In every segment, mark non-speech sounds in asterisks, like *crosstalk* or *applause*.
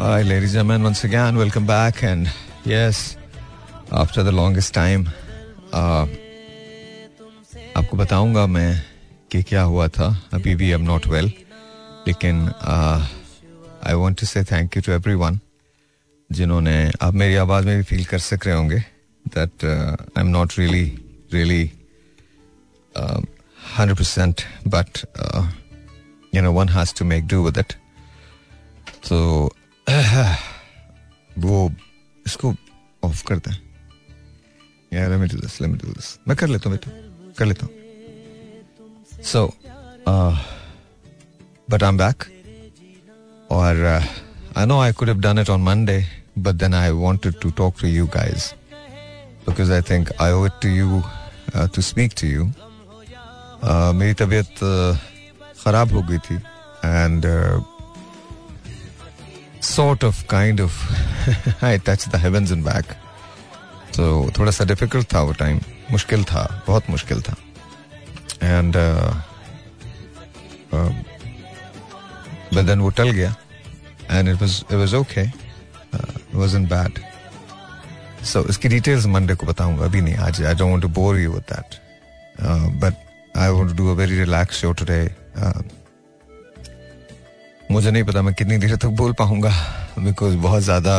Hi, ladies and gentlemen, once again, welcome back. And yes, after the longest time, uh, आपको बताऊँगा मैं कि क्या हुआ था अभी भी आई एम नॉट वेल लेकिन I want to say thank you to everyone जिन्होंने आप मेरी आवाज़ में भी फील कर सक रहे होंगे that I am not really really hundred percent but you know one has to make do with it तो *sighs* वो इसको ऑफ़ करते हैं। दिस लेट दिस मैं कर लेता हूँ कर लेता हूँ। So but I am back और I know I could have done it on Monday but then I wanted to talk to you guys because I think I owe it to you to speak to you मेरी तबीयत ख़राब हो गई थी। And uh, sort of kind of. *laughs* I touched the heavens and तो थोड़ा सा difficult था वो टाइम मुश्किल था बहुत मुश्किल था एंड बट वो टल गया and it was it was okay it wasn't bad so इसकी डिटेल्स मंडे को बताऊँगा अभी नहीं आज I don't want to bore you with that but I want to do a very relax show today मुझे नहीं पता मैं कितनी देर तक बोल पाऊँगा बिकॉज़ बहुत ज़्यादा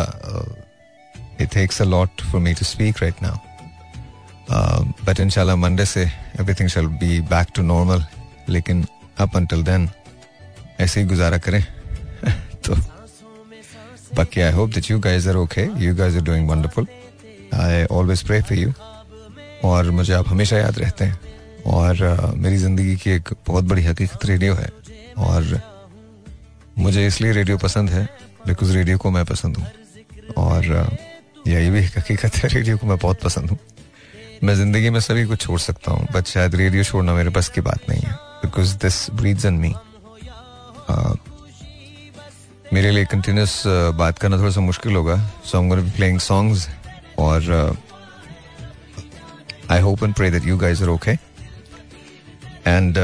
it takes a lot for me to speak right now but इंशाल्लाह मंडे से everything shall be back to normal लेकिन अप अंटिल देन ऐसे ही गुजारा करें। *laughs* तो बाकी I hope that you guys are okay you guys are doing wonderful I always pray for you और मुझे आप हमेशा याद रहते हैं। और uh, मेरी ज़िंदगी की एक बहुत बड़ी हकीकत रेडियो है। और मुझे इसलिए रेडियो पसंद है बिकॉज़ रेडियो को मैं पसंद हूँ। और यही भी हकीकत है, रेडियो को मैं बहुत पसंद हूँ। मैं ज़िंदगी में सभी कुछ छोड़ सकता हूँ बट शायद रेडियो छोड़ना मेरे बस की बात नहीं है बिकॉज़ दिस इन मी मेरे लिए कंटिन्यूस बात करना थोड़ा सा मुश्किल होगा so I am playing songs और I hope and pray that you guys are okay and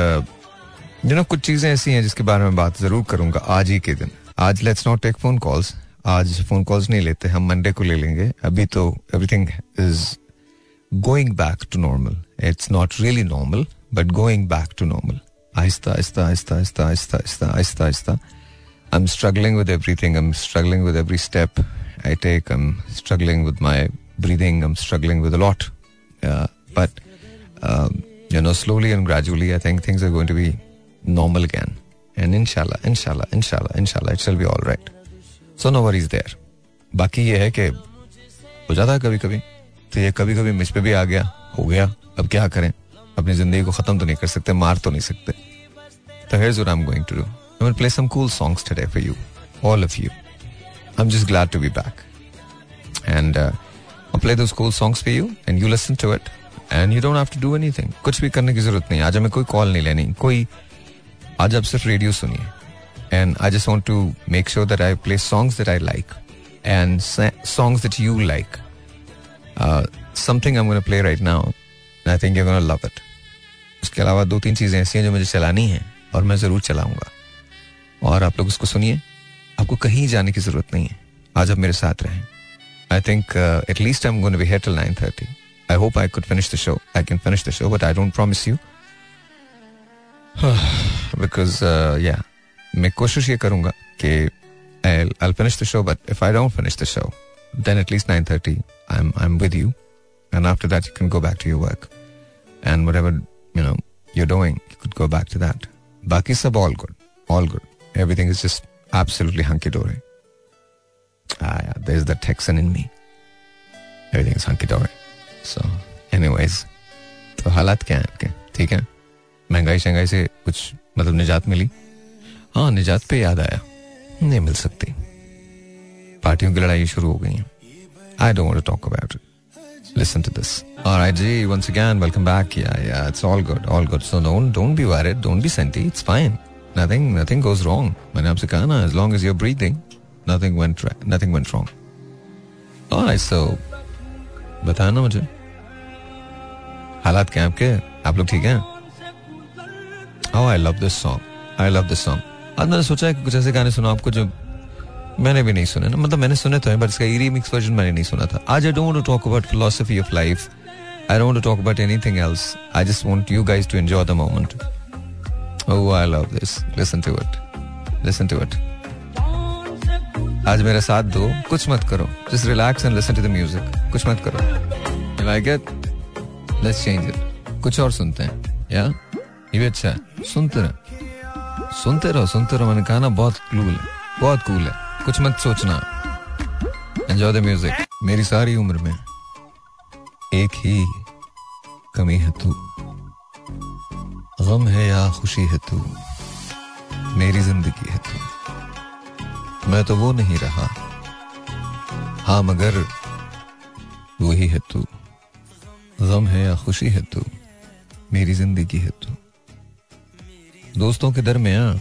you know कुछ चीज़ें ऐसी हैं जिसके बारे में बात ज़रूर करूँगा आज ही के दिन। आज let's not take phone calls आज फ़ोन कॉल्स नहीं लेते, हम मंडे को ले लेंगे। अभी तो everything is going back to normal it's not really normal but going back to normal आहिस्ता आहिस्ता आहिस्ता आहिस्ता आहिस्ता आहिस्ता आहिस्ता आहिस्ता। I am struggling with everything I am struggling with every step I take I am struggling with my breathing I am struggling with lot but you know, slowly and gradually, i think things are going to be normal again. And inshallah, inshallah, inshallah, inshallah, it shall be all right. So no worries there. बाकी ये है कि हो जाता है कभी कभी तो ये कभी कभी मुझ पे भी आ गया हो गया। अब क्या करें? अपनी ज़िंदगी को खत्म तो नहीं कर सकते मार तो नहीं सकते। तो here I am going to do I will play some cool songs today for you all of you I am just glad to be back and I play those cool songs for you and you listen to it and you don't have to do anything कुछ भी करने की ज़रूरत नहीं आज हमें कोई call नहीं लेनी कोई आज आप सिर्फ़ रेडियो सुनिए। And I just want to make sure that I play songs that I like and songs that you like something I play right now I think you gonna love it उसके अलावा दो तीन चीज़ें ऐसी हैं जो मुझे चलानी है और मैं ज़रूर चलाऊँगा। और आप लोग उसको सुनिए। आपको कहीं जाने की ज़रूरत नहीं है। आज आप मेरे साथ रहें। I think at least I am to be here 9:30 I hope I could finish the show. I can finish the show, but I don't promise you. because *sighs* because या मैं कोशिश ये करूँगा कि I finish the show but if I don't finish the show then at least nine thirty I am I am with you and after that you can go back to your work and whatever you know you doing you go back to that बाकी सब all good all good everything is just absolutely hunky dory Ah, yeah, there's the Texan in me. Everything's hunky dory. So, anyways, तो हालात क्या हैं आपके? ठीक है? महँगाई शहंगाई से कुछ मतलब निजात मिली? हाँ निजात पे याद आया। नहीं मिल सकती। पार्टियों की लड़ाई शुरू हो गई I don't talk about it listen to this alright ji once again welcome back yeah yeah it's all good all good so don't don't be worried don't be senti it's fine nothing nothing goes wrong मैंने आपसे कहा ना as long as you're breathing nothing went nothing went wrong alright so बताया ना मुझे। हालात क्या आपके? आप लोग ठीक हैं? Oh, I love this song. I love this song. आज मैंने सोचा कि कुछ ऐसे गाने सुनो आपको जो मैंने भी नहीं सुने। ना मतलब मैंने सुने तो हैं बट इसका रीमिक्स वर्जन मैंने नहीं सुना था। आज I don't talk about philosophy of life I don't talk about anything else I just want you guys to enjoy the moment oh I love this listen to it listen to it आज मेरा साथ दो। कुछ मत करो। Just relax and listen to the music कुछ मत करो। Like it let's change it कुछ और सुनते हैं। या ये भी अच्छा है सुनते रहो। सुनते रहो सुनते रहो, मैंने कहा ना, बहुत कूल है, बहुत कूल है। कुछ मत सोचना। एंजॉय द म्यूज़िक मेरी सारी उम्र में एक ही कमी है तू। गम है या खुशी है तू, मेरी ज़िंदगी है तू। मैं तो वो नहीं रहा। हाँ मगर वही है तू। गम है या खुशी है तू, मेरी ज़िंदगी है तू। दोस्तों के दरमियान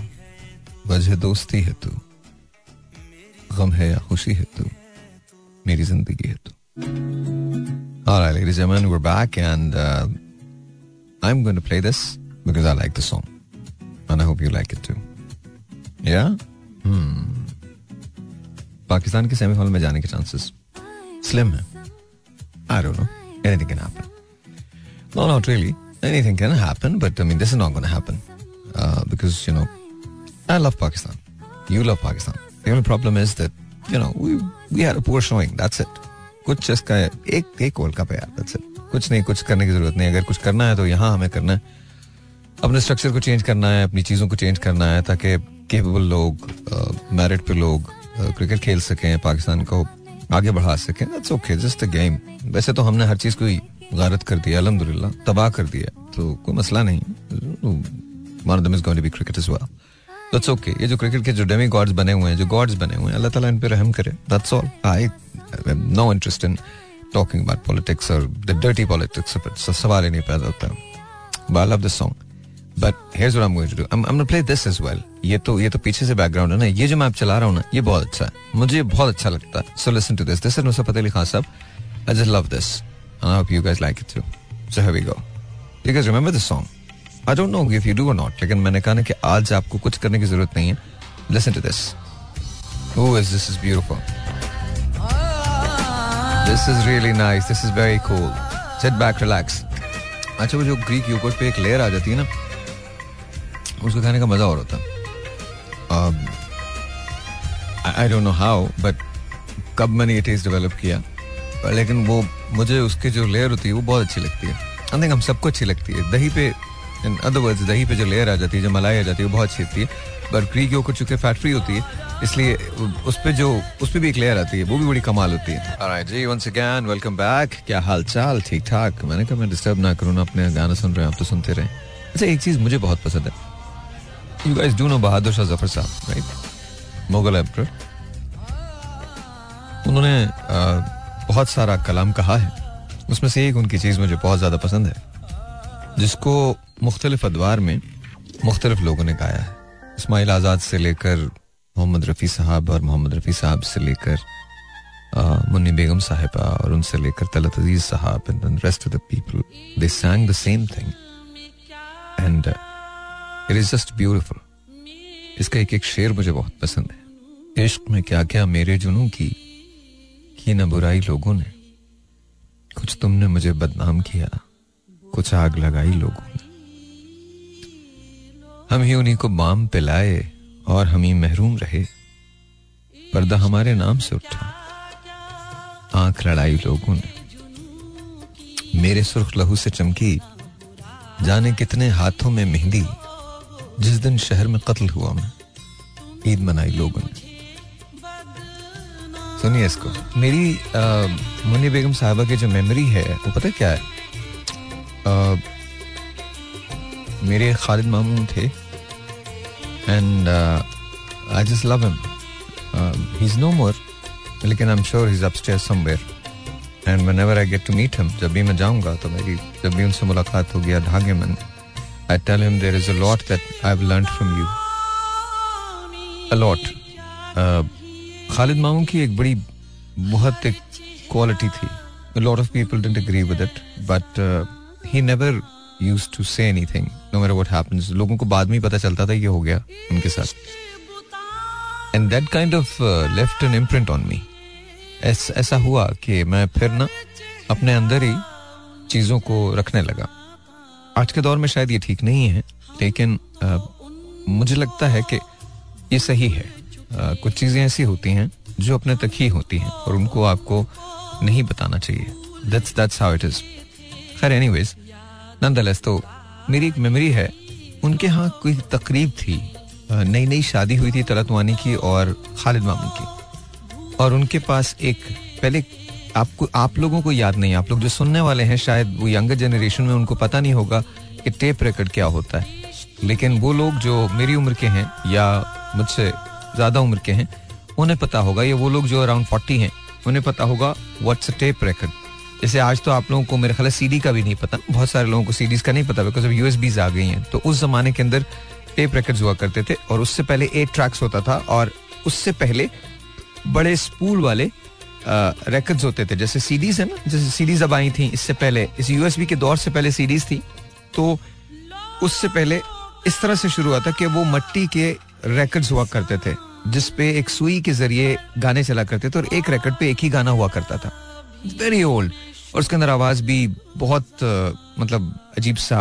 वजह दोस्ती है तू गम है या खुशी है तू मेरी ज़िंदगी है तू Alright, ladies and gentlemen, we're back and uh, I'm going to play this because I like the song. And I hope you like it too. Yeah? Hmm. Pakistan के सेमीफाइनल में जाने के चांसेस स्लिम है I don't know anything can happen no not really anything can happen but I mean this is not gonna happen because you know I love Pakistan you love Pakistan problem is that you know we we a poor showing that's it कुछ इसका एक एक world cup है यार. That's it कुछ नहीं, कुछ करने की ज़रूरत नहीं अगर कुछ करना है तो यहाँ हमें करना है। अपने स्ट्रक्चर को चेंज करना है, अपनी चीज़ों को चेंज करना है ताकि केपेबल लोग मेरिट पे लोग क्रिकेट खेल सकें, पाकिस्तान को आगे बढ़ा सकें। That's okay just a game वैसे तो हमने हर चीज़ को गारत कर दिया अलहमदुल्ला तबाह कर दिया। तो कोई मसला नहीं। One of them is be cricket is well that's okay ये जो क्रिकेट के जो डेमी गॉड्स बने हुए हैं, जो गॉड्स बने हुए हैं, अल्लाह ताला इन पे रहम करे। That's all I know interest in talking about politics और द डर्टी पॉलिटिक्स सवाल ही नहीं पैदा होता। But I love this song but here's what I am going to do I am gonna play this as well ये तो ये तो पीछे से बैकग्राउंड है ना। ये जो मैं आप चला रहा हूँ ना, ये बहुत अच्छा है। मुझे बहुत अच्छा लगता है। So listen to this this is Nusrat Fateh Ali Khan Sahab. I just love this I hope you guys like it too so here we go you guys remember this song I don't know if you do और not लेकिन मैंने कहा ना कि आज आपको कुछ करने की ज़रूरत नहीं है। Listen to this oh is this is beautiful this is really nice this is very cool sit back relax अच्छा वो जो ग्रीक योगर्ट पे एक लेयर आ जाती है ना, उसको खाने का मज़ा और होता है। I don't know how but कब मैंने ये टेस्ट डेवलप किया। लेकिन वो, मुझे उसकी जो लेयर होती है, वो बहुत अच्छी लगती है। आई थिंक हम सबको अच्छी लगती है। दही पे इन अदर वर्ड्स दही पे जो लेयर आ जाती है, जो मलाई आ जाती है, वो बहुत अच्छी होती है। बट ग्रीक योगर्ट चूँकि फैट फ्री होती है, इसलिए उस पे जो, उस पे भी एक लेयर आती है, वो भी बड़ी कमाल होती है। जी वंस अगेन वेलकम बैक क्या हाल चाल ठीक ठाक मैंने कहा, मैं डिस्टर्ब ना करूँ, ना अपने गाना सुन रहे हैं, आप तो सुनते रहे। अच्छा एक चीज़ मुझे बहुत पसंद है। You guys do know Bahadur Shah Zafar साहब राइट मुगल एम्पर उन्होंने बहुत सारा कलाम कहा है। उसमें से एक उनकी चीज़ मुझे बहुत ज़्यादा पसंद है, जिसको मुख्तलिफ़ अदवार में मुख्तलिफ़ लोगों ने गाया है। इसमाइल आज़ाद से लेकर मोहम्मद रफ़ी साहब और मोहम्मद रफ़ी साहब से लेकर मुन्नी बेगम साहिबा और उनसे लेकर तलत अज़ीज़ साहब and rest of the people they sang the same thing and it is just beautiful इसका एक एक शेर मुझे बहुत पसंद है। इश्क में क्या क्या मेरे जुनू की की न बुराई लोगों ने। कुछ तुमने मुझे बदनाम किया, कुछ आग लगाई लोगों ने। हम ही उन्हीं को बाम पिलाए और हम ही महरूम रहे। पर्दा हमारे नाम से उठा। आँख लड़ाई लोगों ने। मेरे सुर्ख लहू से चमकी। जाने कितने हाथों में मेहंदी। जिस दिन शहर में कत्ल हुआ मैं। ईद मनाई लोगों ने। सुनिए इसको। मेरी मुन्नी बेगम साहबा की जो मेमोरी है वो पता क्या है? आ, मेरे खालिद मामू थे। And I just love him he is no more लेकिन I am sure he is upstair somewhere and whenever I get to meet him जब भी मैं जाऊँगा तो मेरी जब भी उनसे मुलाकात होगी या धागे में I tell him there is a lot that I have learned from you a lot Khalid Mamun की एक बड़ी बहुत एक क्वालिटी थी। A lot of people didn't agree with it but uh, he never used to say thing no matter what happens. लोगों को बाद में ही पता चलता था ये हो गया उनके साथ। And that kind of left an imprint on me ऐसा हुआ कि मैं फिर ना अपने अंदर ही चीज़ों को रखने लगा। आज के दौर में शायद ये ठीक नहीं है लेकिन आ, मुझे लगता है कि ये सही है। आ, कुछ चीज़ें ऐसी होती हैं जो अपने तक ही होती हैं और उनको आपको नहीं बताना चाहिए। That's that's how it is खैर एनीवेज नंदलेस तो मेरी एक मेमोरी है। उनके यहाँ कोई तकरीब थी। नई नई शादी हुई थी तलत वानी की और खालिद मामू की। और उनके पास एक, पहले आपको, आप लोगों को याद नहीं, आप लोग जो सुनने वाले हैं, शायद वो यंगर जनरेशन में उनको पता नहीं होगा कि टेप रिकॉर्ड क्या होता है। लेकिन वो लोग जो मेरी उम्र के हैं या मुझसे ज़्यादा उम्र के हैं, उन्हें पता होगा, या वो लोग जो अराउंड फोर्टी हैं, उन्हें पता होगा व्हाट्स टेप रिकॉर्ड जैसे आज तो आप लोगों को मेरे ख्याल सीडी का भी नहीं पता, बहुत सारे लोगों को सीडीज का नहीं पता बिकॉज़ अब यूएसबीज आ गई हैं। तो उस जमाने के अंदर टेप रिकॉर्ड्स हुआ करते थे और उससे पहले एट ट्रैक्स होता था और उससे पहले बड़े स्पूल वाले रिकॉर्ड्स होते थे। जैसे सीडीज है ना, जैसे सीडीज अब आई थी इससे पहले, इस यूएसबी के दौर से पहले सीडीज थी। तो उससे पहले इस तरह से शुरू हुआ था कि वो मट्टी के रिकॉर्ड्स हुआ करते थे जिसपे एक सुई के ज़रिए गाने चला करते थे और एक रिकॉर्ड पे एक ही गाना हुआ करता था। वेरी ओल्ड और उसके अंदर आवाज़ भी बहुत मतलब अजीब सा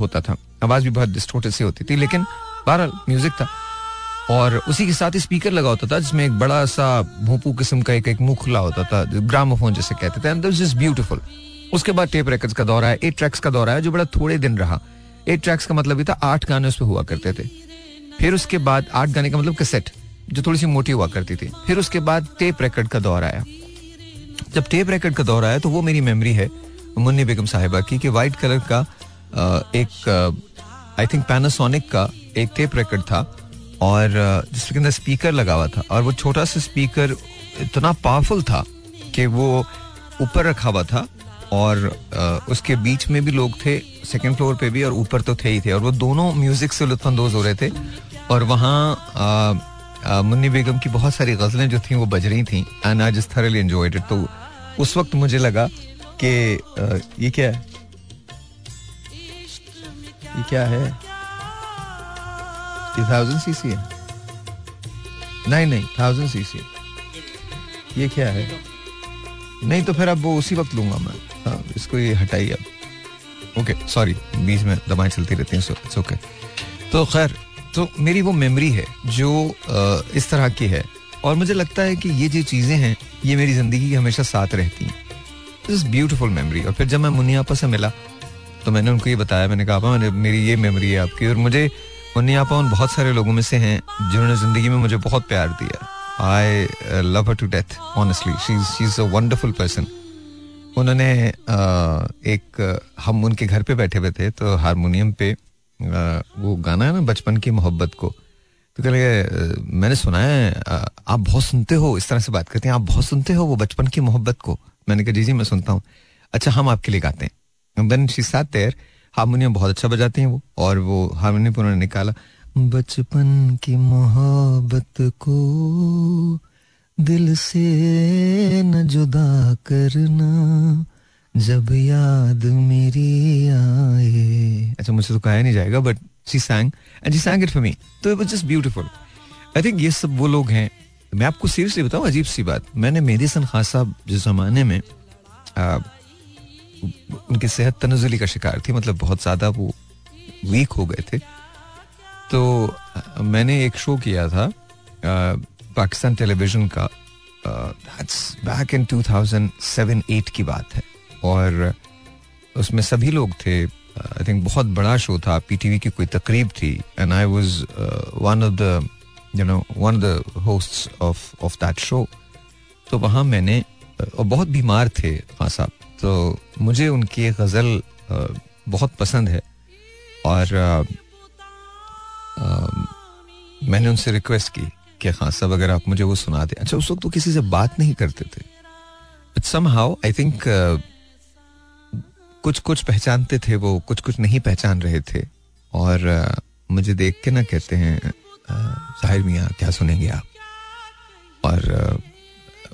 होता था। आवाज़ भी बहुत डिस्टोर्टेड सी होती थी, लेकिन बहरहाल म्यूज़िक था। और उसी के साथ स्पीकर लगा होता था, जिसमें एक बड़ा सा भोपू किस्म का एक एक मुँह खुला होता था, ग्रामोफोन जैसे कहते थे। एंड दिस ब्यूटीफुल उसके बाद टेप रिकॉर्ड्स का दौर आया एट ट्रैक्स का दौर आया, जो बड़ा थोड़े दिन रहा। एट ट्रैक्स का मतलब भी था, आठ गाने उस पर हुआ करते थे। फिर उसके बाद आठ गाने का मतलब कैसेट जो थोड़ी सी मोटी हुआ करती थी। फिर उसके बाद टेप रिकॉर्ड का दौर आया। जब टेप रिकॉर्ड का दौर आया तो वो मेरी मेमोरी है, मुन्नी बेगम साहिबा की, कि वाइट कलर का एक आई थिंक पैनासोनिक का एक टेप रिकॉर्ड था और जिसके अंदर स्पीकर लगा हुआ था और वो छोटा सा स्पीकर इतना पावरफुल था कि वो ऊपर रखा हुआ था और उसके बीच में भी लोग थे सेकेंड फ्लोर पे भी और ऊपर तो थे ही थे और वो दोनों म्यूज़िक से लुत्फानंदोज हो रहे थे और वहाँ मुन्नी बेगम की बहुत सारी गजलें जो थी वो बज रही थी and I just thoroughly enjoyed it तो उस वक्त मुझे लगा कि ये क्या है? ये क्या है? थाउज़ेंड सीसी है। नहीं नहीं थाउज़ेंड सीसी ये क्या है? नहीं तो फिर अब वो उसी वक्त लूँगा मैं। हाँ इसको ये हटाइए अब। ओके सॉरी बीच में दवाएँ चलती रहती हैं सो ओके तो खैर तो मेरी वो मेमोरी है जो इस तरह की है। और मुझे लगता है कि ये जो चीज़ें हैं, ये मेरी ज़िंदगी की हमेशा साथ रहती हैं। दिस ब्यूटीफुल मेमोरी और फिर जब मैं मुनियापा से मिला तो मैंने उनको ये बताया, मैंने कहा मैंने, मेरी ये मेमोरी है आपकी। और मुझे मुनियापा उन बहुत सारे लोगों में से हैं, जिन्होंने ज़िंदगी में मुझे बहुत प्यार दिया। I love her to death honestly she is a wonderful person उन्होंने एक हम उनके घर पे बैठे हुए थे तो हारमोनियम पे वो गाना है ना, बचपन की मोहब्बत को तो कह लगे मैंने सुना है आप बहुत सुनते हो, इस तरह से बात करते हैं, आप बहुत सुनते हो वो बचपन की मोहब्बत को। मैंने कहा, जी जी, मैं सुनता हूँ। अच्छा हम आपके लिए गाते हैं। Then she sat there harmonium बहुत अच्छा बजाते हैं वो, और वो हारमोनियम उन्होंने निकाला, बचपन की मोहब्बत को दिल से न जुदा करना जब याद मेरी आए। अच्छा मुझसे तो कहा नहीं जाएगा but she sang and she sang it for me तो it was just beautiful I think ये सब वो लोग हैं। मैं आपको सीरियसली बताऊँ अजीब सी बात। मैंने मेहदी सन खान साहब जिस जमाने में आ, उनकी सेहत तनजली का शिकार थी मतलब बहुत ज़्यादा वो वीक हो गए थे। तो मैंने एक शो किया था पाकिस्तान टेलीविज़न का। बैक इन 2007-8 की बात है। और उसमें सभी लोग थे। आई थिंक बहुत बड़ा शो था। पीटीवी की कोई तकरीब थी। And I was one of the you know one of the hosts of of that show तो वहाँ मैंने और बहुत बीमार थे खान साहब। तो मुझे उनकी एक गज़ल बहुत पसंद है। और आ, आ, मैंने उनसे रिक्वेस्ट की कि खान साहब अगर आप मुझे वो सुना दें। अच्छा उस वक्त तो किसी से बात नहीं करते थे। But somehow I think कुछ कुछ पहचानते थे वो कुछ कुछ नहीं पहचान रहे थे। और आ, मुझे देख के ना कहते हैं ज़ाहिर मियाँ क्या सुनेंगे आप? और आ,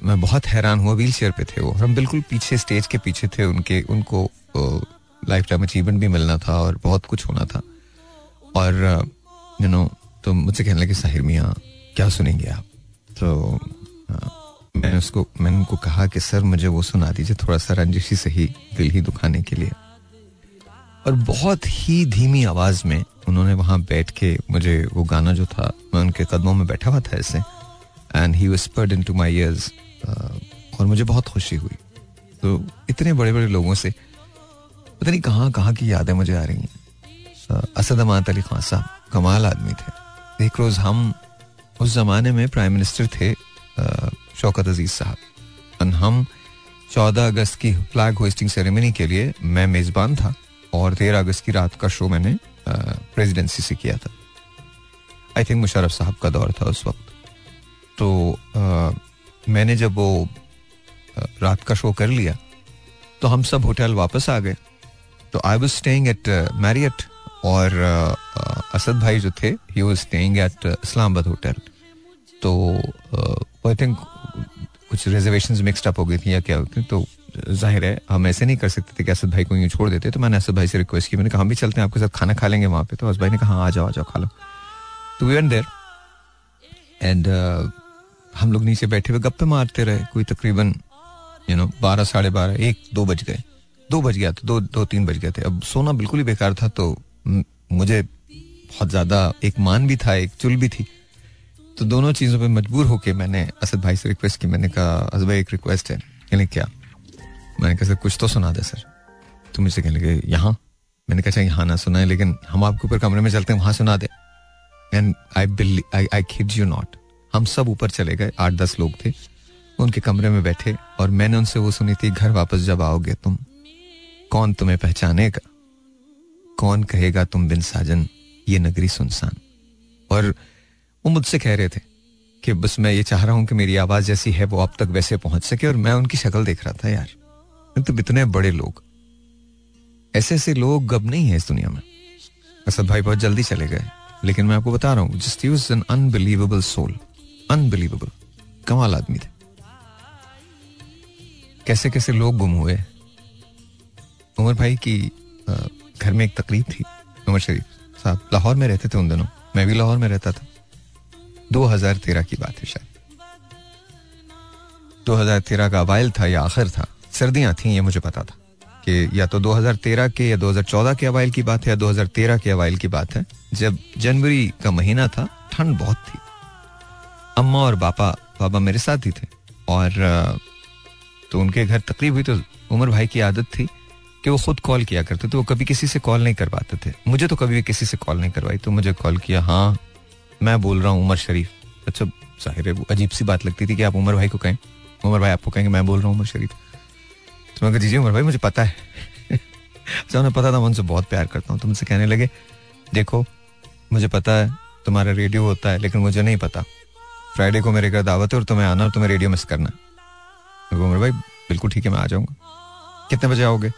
मैं बहुत हैरान हुआ व्हील चेयर पे थे वो। हम बिल्कुल पीछे स्टेज के पीछे थे उनके उनको लाइफ टाइम अचीवमेंट भी मिलना था और बहुत कुछ होना था। और यू नो तो मुझसे कहने लगे साहिर मियाँ क्या सुनेंगे आप? तो मैंने उसको, मैंने उनको कहा कि, सर, मुझे वो सुना दीजिए थोड़ा सा रंजिशी से ही दिल ही दुखाने के लिए। और बहुत ही धीमी आवाज़ में उन्होंने वहाँ बैठ के मुझे, वो गाना जो था, मैं उनके कदमों में बैठा हुआ था ऐसे and he whispered into my ears और मुझे बहुत खुशी हुई। तो इतने बड़े बड़े लोगों से, पता नहीं कहाँ कहाँ की यादें मुझे आ रही हैं। असद अमात अली खान साहब, कमाल आदमी थे। एक रोज हम, उस जमाने में प्राइम मिनिस्टर थे शौकत अज़ीज़ साहब। हम चौदह अगस्त की फ्लैग होस्टिंग सेरेमनी के लिए मैं मेजबान था और तेरह अगस्त की रात का शो मैंने प्रेसिडेंसी से किया था। आई थिंक मुशरफ साहब का दौर था उस वक्त। तो आ, मैंने जब वो रात का शो कर लिया तो हम सब होटल वापस आ गए। तो I was staying at Marriott और असद भाई जो थे he was staying at Islamabad hotel. तो आई थिंक कुछ रिजर्वेशन मिक्सड अप हो गई थी या क्या? होती तो ज़ाहिर है हम ऐसे नहीं कर सकते थे कि असद भाई को यूँ छोड़ देते। तो मैंने असद भाई से रिक्वेस्ट की मैंने कहा हम भी चलते हैं आपके साथ खाना खा लेंगे वहाँ पे। तो असद भाई ने कहा हाँ, आ जाओ आ जाओ खा लो। तो वी देर एंड हम लोग नीचे बैठे हुए गप्पे मारते रहे। कोई तकरीबन यू नो बारह साढ़े बारह एक दो बज गए। दो बज गया था दो दो तीन बज गए थे। अब सोना बिल्कुल ही बेकार था तो मुझे बहुत ज़्यादा एक मान भी था एक चुल भी थी। तो दोनों चीज़ों पे मजबूर होके मैंने असद भाई से रिक्वेस्ट की मैंने कहा असद भाई एक रिक्वेस्ट है। कहने क्या? मैंने कहा सर कुछ तो सुना दे सर। तो मुझसे कहने लगे यहाँ? मैंने कहा अच्छा, यहाँ ना सुना है लेकिन हम आपके ऊपर कमरे में चलते हैं वहाँ सुना दे। And I I I kid you not हम सब ऊपर चले गए आठ दस लोग थे उनके कमरे में बैठे और मैंने उनसे वो सुनी थी घर वापस जब आओगे तुम कौन तुम्हें पहचानेगा? कौन कहेगा तुम बिन साजन ये नगरी सुनसान? और वो मुझसे कह रहे थे कि बस मैं ये चाह रहा हूँ कि मेरी आवाज़ जैसी है वो अब तक वैसे पहुँच सके और मैं उनकी शक्ल देख रहा था यार। तो इतने बड़े लोग। ऐसे ऐसे लोग अब नहीं है इस दुनिया में। असद भाई बहुत जल्दी चले गए। लेकिन मैं आपको बता रहा हूँ just use an unbelievable soul. Unbelievable. कमाल आदमी थे। कैसे कैसे लोग गुम हुए। उमर भाई की घर में एक तकलीफ़ थी, उमर शरीफ साहब। लाहौर में रहते थे उन दिनों। मैं भी लाहौर में रहता था। 2013 की बात है शायद। 2013 का अवाइल था या आखिर था, सर्दियाँ थी, ये मुझे पता था कि या तो 2013 के या 2014 के अवाइल की बात है या 2013 के अवाइल की बात है। जब जनवरी का महीना था, ठंड बहुत थी। अम्मा और पापा पापा मेरे साथ ही थे और तो उनके घर तकलीफ़ हुई तो उमर भाई की आदत थी कि वो खुद कॉल किया करते थे, वो कभी किसी से कॉल नहीं करवाते थे। मुझे तो कभी भी किसी से कॉल नहीं करवाई तो मुझे कॉल किया हाँ मैं बोल रहा हूँ, उमर शरीफ। अच्छा ज़ाहिर है अजीब सी बात लगती थी कि आप उमर भाई को कहें। उमर भाई आपको कहेंगे, मैं बोल रहा हूँ, उमर शरीफ। तो मैं दीजिए उमर भाई, मुझे पता है। *laughs* अच्छा उन्हें पता था, मैं उनसे बहुत प्यार करता हूँ। तुमसे कहने लगे, देखो, मुझे पता है, तुम्हारा रेडियो होता है, लेकिन मुझे नहीं पता। फ्राइडे को मेरे घर दावत है और तुम्हें आना और तुम्हें रेडियो मिस करना उमर भाई, बिल्कुल ठीक है, मैं आ जाऊँगा। कितने बजे आओगे?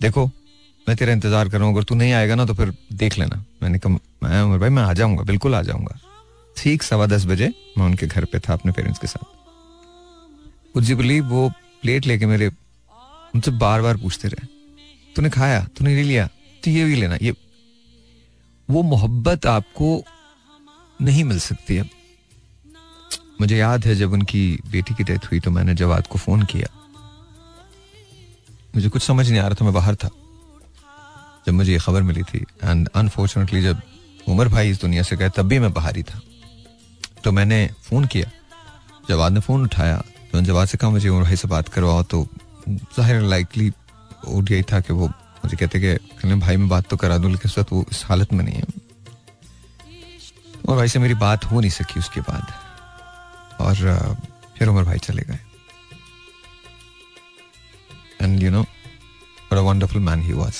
देखो मैं तेरा इंतज़ार कर रहा हूँ अगर तू नहीं आएगा ना तो फिर देख लेना। मैंने कहा, मैं उमर भाई, मैं आ जाऊँगा, बिल्कुल आ जाऊँगा। ठीक सवा दस बजे मैं उनके घर पे था, अपने पेरेंट्स के साथ। जी बिलीव वो प्लेट लेके मेरे, उनसे बार बार पूछते रहे। तूने खाया? तूने ले लिया? तो ये भी लेना, ये वो मोहब्बत आपको नहीं मिल सकती अब। मुझे याद है जब उनकी बेटी की डेथ हुई तो मैंने जवाद को फ़ोन किया। मुझे कुछ समझ नहीं आ रहा था, मैं बाहर था। जब मुझे ये खबर मिली थी एंड अनफॉर्चुनेटली जब उमर भाई इस दुनिया से गए, तब भी मैं बाहर ही था। तो मैंने फ़ोन किया। जवाद ने फ़ोन उठाया। तो जवाद से कहा, मुझे उमर भाई से बात करवाओ। तो ज़ाहिर लाइकली उठ यही था कि वो मुझे कहते कि कहने भाई मैं बात तो करा दूँ, लेकिन उस वो इस हालत में नहीं है। उमर भाई से मेरी बात हो नहीं सकी उसके बाद। और फिर उमर भाई चले गए। And you know wonderful man he was.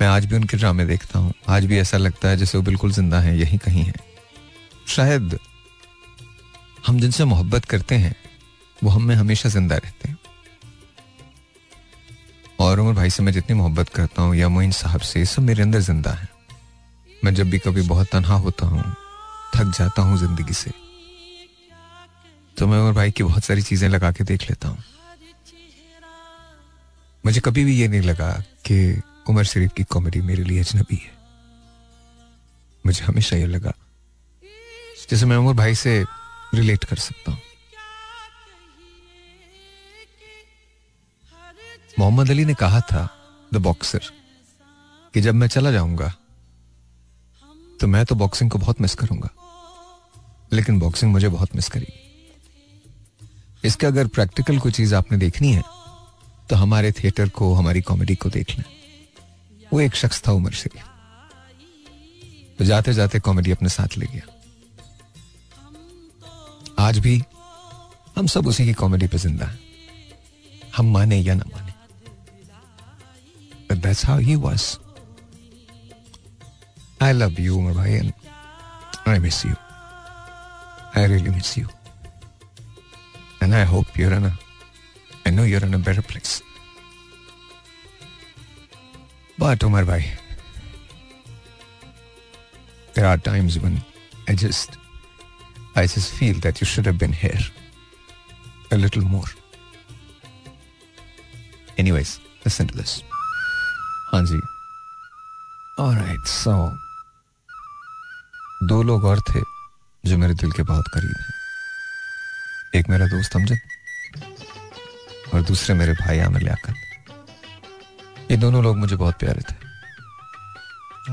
मैं आज भी उनके ड्रामे देखता हूँ। आज भी ऐसा लगता है जैसे वो बिल्कुल ज़िंदा है, यही कहीं है। शायद हम जिनसे मोहब्बत करते हैं, वो हम में हमेशा ज़िंदा रहते हैं। और उमर भाई से मैं जितनी मोहब्बत करता हूँ, या मोइन साहब से सब मेरे अंदर ज़िंदा है। मैं जब भी कभी बहुत तनहा होता हूँ, थक जाता हूँ ज़िंदगी से तो मैं उमर भाई की बहुत सारी चीज़ें लगा के देख लेता हूँ। मुझे कभी भी ये नहीं लगा कि उमर शरीफ की कॉमेडी मेरे लिए अजनबी है। मुझे हमेशा यह लगा जैसे मैं उमर भाई से रिलेट कर सकता हूँ। मोहम्मद अली ने कहा था द बॉक्सर कि जब मैं चला जाऊँगा तो मैं तो बॉक्सिंग को बहुत मिस करूँगा। लेकिन बॉक्सिंग मुझे बहुत मिस करेगी। इसका अगर प्रैक्टिकल कोई चीज़ आपने देखनी है तो हमारे थिएटर को, हमारी कॉमेडी को देख लें। वो एक शख्स था उमर शरीफ। तो जाते जाते कॉमेडी अपने साथ ले गया। आज भी हम सब उसी की कॉमेडी पे ज़िंदा हैं। हम माने या ना माने। That's how he was I love you Umar भाई I miss you I really miss you and I hope you are in I know you in a better place But Umar bhai, there are times when I just, I just feel that you should have been here a little more. Anyways, listen to this. हाँ जी right so दो लोग और थे जो मेरे दिल के बहुत करीब हैं एक मेरा दोस्त अमजद और दूसरे मेरे भाई आमिर लियाकत ये दोनों लोग मुझे बहुत प्यारे थे।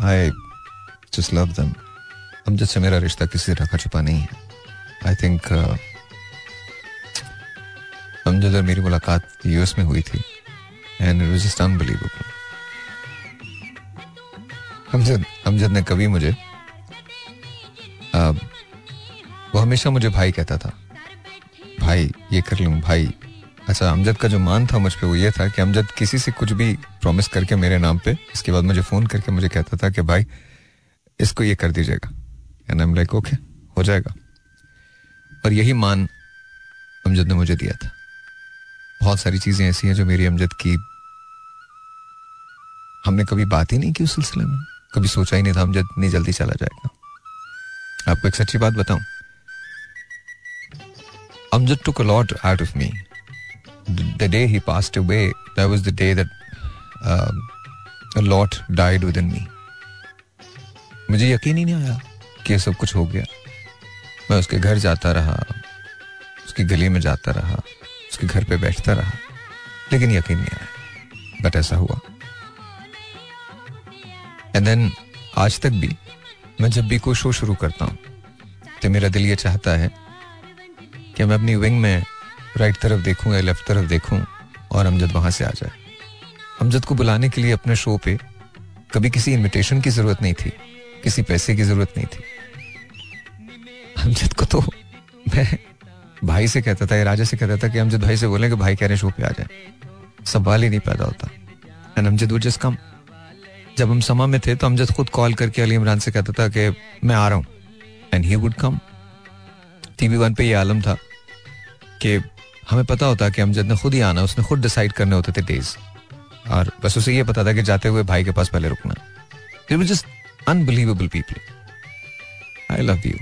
आई जस्ट लव दम अमजद से मेरा रिश्ता किसी रखा छुपा नहीं है। आई थिंक अमजद और मेरी मुलाकात यूएस में हुई थी and it was just unbelievable Amjad Amjad ने कभी मुझे आ, वो हमेशा मुझे भाई कहता था। भाई ये कर लूँ भाई अच्छा अमजद का जो मान था मुझ पर वो ये था कि अमजद किसी से कुछ भी प्रॉमिस करके मेरे नाम पे, इसके बाद मुझे फ़ोन करके मुझे कहता था कि भाई, इसको ये कर दीजिएगा। And I am like okay हो जाएगा। और यही मान अमजद ने मुझे दिया था। बहुत सारी चीज़ें ऐसी हैं जो मेरी अमजद की, हमने कभी बात ही नहीं की उस सिलसिले में। कभी सोचा ही नहीं था अमजद इतनी जल्दी चला जाएगा। आपको एक सच्ची बात बताऊँ? Amjad took a lot out of me the day he passed away that was the day that a lot died within me मुझे यकीन ही नहीं आया कि ये सब कुछ हो गया। मैं उसके घर जाता रहा, उसकी गली में जाता रहा, उसके घर पे बैठता रहा, लेकिन यकीन नहीं आया। बट ऐसा हुआ। एंड देन आज तक भी, मैं जब भी कोई शो शुरू करता हूँ तो मेरा दिल ये चाहता है कि मैं अपनी विंग में राइट तरफ़ देखूँ या लेफ़्ट तरफ़ देखूँ और अमजद वहाँ से आ जाए। अमजद को बुलाने के लिए अपने शो पे कभी किसी इनविटेशन की ज़रूरत नहीं थी, किसी पैसे की ज़रूरत नहीं थी। अमजद को तो मैं भाई से कहता था या राजा से कहता था कि अमजद भाई से बोले कि भाई कह रहे शो पे आ जाए। सवाल ही नहीं पैदा होता। And Amjad would just come जब हम समा में थे तो अमजद खुद कॉल करके अली इमरान से कहता था कि मैं आ रहा हूँ। And he would come TV one पे ये आलम था कि हमें पता होता कि अमजद ने खुद ही आना, उसने खुद डिसाइड करने होते थे डेज़ और बस उसे ये पता था कि जाते हुए भाई के पास पहले रुकना। Just unbelievable people I love you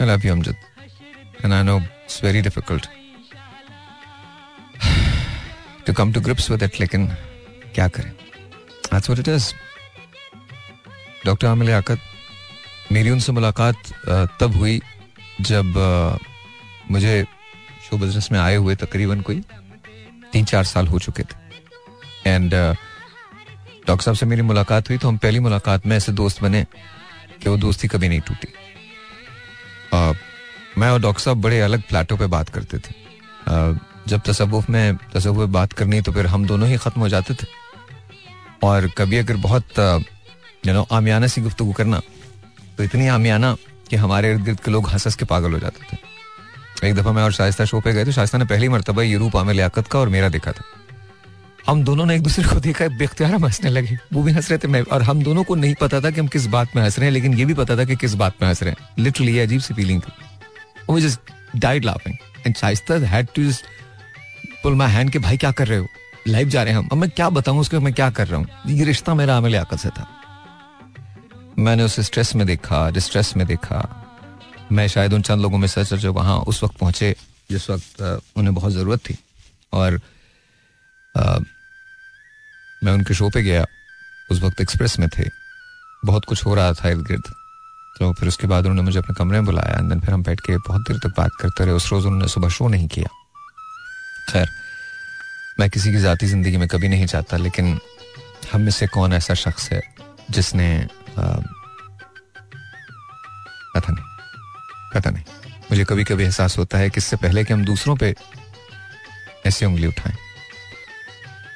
I love you Amjad. And I know it's very difficult to come to grips with it लेकिन क्या करें? That's what it is doctor Aamir Liaquat मेरी उनसे मुलाकात तब हुई जब मुझे शो बिज़नेस में आए हुए तकरीबन कोई तीन चार साल हो चुके थे। एंड डॉक्टर साहब से मेरी मुलाकात हुई तो हम पहली मुलाकात में ऐसे दोस्त बने कि वो दोस्ती कभी नहीं टूटी। Uh, मैं और डॉक्टर साहब बड़े अलग प्लेटों पे बात करते थे। Uh, जब तसवुफ में तसवुफ बात करनी तो फिर हम दोनों ही खत्म हो जाते थे। और कभी अगर बहुत यू नो आमियाना सी गुफ्तु करना तो इतनी आमियाना कि हमारे इर्द गिर्द के लोग हंस के पागल हो जाते थे। एक दफ़ा मैं और शाइस्ता शो पे गए तो शाइस्ता ने पहली मरतबा ये रूप आमिर लियाकत का और मेरा देखा था। हम दोनों ने एक दूसरे को देखा, बेख्तियार हम हंसने लगे। वो भी हंस रहे थे, मैं और हम दोनों को नहीं पता था कि हम किस बात में हंस रहे हैं, लेकिन ये भी पता था कि किस बात में हंस रहे हैं। लिटरली अजीब सी फीलिंग थी। Just died laughing and Shaista had to just pull my hand के, भाई, क्या कर रहे हो? लाइव जा रहे हैं हम। अब मैं क्या बताऊँ उसको मैं क्या कर रहा हूँ? ये रिश्ता मेरा आमिर लियाकत से था। मैंने उसे स्ट्रेस में देखा डिस्ट्रेस में देखा। मैं शायद उन चंद लोगों में से जो वहाँ उस वक्त पहुँचे जिस वक्त उन्हें बहुत ज़रूरत थी। और आ, मैं उनके शो पे गया उस वक्त एक्सप्रेस में थे। बहुत कुछ हो रहा था इर्द गिर्द। तो फिर उसके बाद उन्होंने मुझे अपने कमरे में बुलाया एंड फिर हम बैठ के बहुत देर तक बात करते रहे। उस रोज़ उन्होंने सुबह शो नहीं किया। खैर मैं किसी की ज़ाती ज़िंदगी में कभी नहीं चाहता लेकिन हम में से कौन ऐसा शख्स है जिसने पता नहीं। पता नहीं। मुझे कभी कभी एहसास होता है कि इससे पहले कि हम दूसरों पे ऐसी उंगली उठाएँ,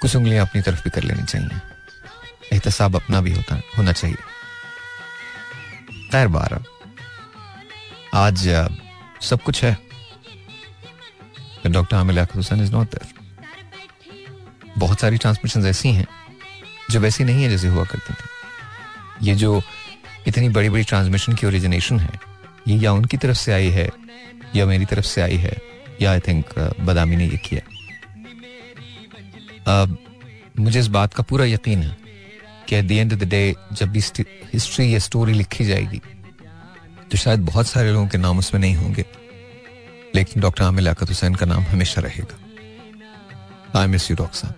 कुछ उंगलियाँ अपनी तरफ़ भी कर लेनी चाहिए। एहतसाब अपना भी होता, होना चाहिए। खैर बार, आज सब कुछ है। Doctor Aamir Hussain is not there बहुत सारी ट्रांसमिशन ऐसी हैं, जो वैसी नहीं है जैसे हुआ करती थी। ये जो इतनी बड़ी बड़ी ट्रांसमिशन की ओरिजिनेशन है ये उनकी तरफ़ से आई है, या मेरी तरफ़ से आई है, या आई थिंक बदामी ने ये किया। अब मुझे इस बात का पूरा यकीन है कि at the end of the day जब भी हिस्ट्री या स्टोरी लिखी जाएगी तो शायद बहुत सारे लोगों के नाम उसमें नहीं होंगे। लेकिन डॉक्टर आमिर लियाकत हुसैन का नाम हमेशा रहेगा। आई मिस यू डॉक्टर साहब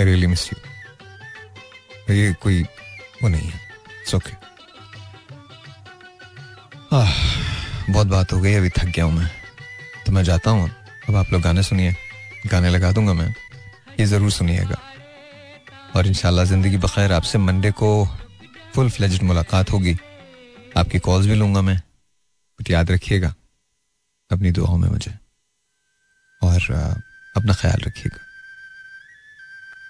आई रियली मिस यू ये कोई वो नहीं है। इट्स ओके बहुत बात हो गई, अभी थक गया हूँ मैं। तो मैं जाता हूँ। अब आप लोग गाने सुनिए। गाने लगा दूँगा मैं। ये ज़रूर सुनिएगा। और इन ज़िंदगी बखैर आपसे मंडे को फुल फ्लेज्ड मुलाकात होगी। आपकी कॉल्स भी लूँगा मैं। बट याद रखिएगा, अपनी दुआओं में मुझे। और अपना ख्याल रखिएगा।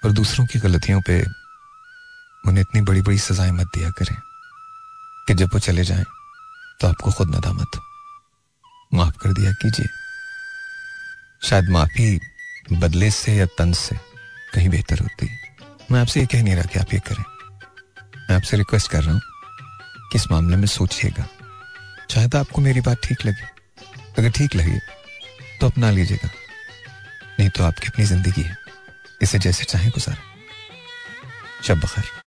और दूसरों की गलतियों पे उन्हें इतनी बड़ी बड़ी सजाएँ मत दिया करें कि जब वो चले जाएँ। तो आपको खुद नदामत। माफ़ कर दिया कीजिए। शायद माफ़ी बदले से या तन से कहीं बेहतर होती। मैं आपसे ये कह नहीं रहा कि आप ये करें। मैं आपसे रिक्वेस्ट कर रहा हूँ कि इस मामले में सोचिएगा। शायद आपको मेरी बात ठीक लगे। अगर ठीक लगे तो अपना लीजिएगा। नहीं तो आपकी अपनी ज़िंदगी है। इसे जैसे चाहे गुजारें। शब बखैर।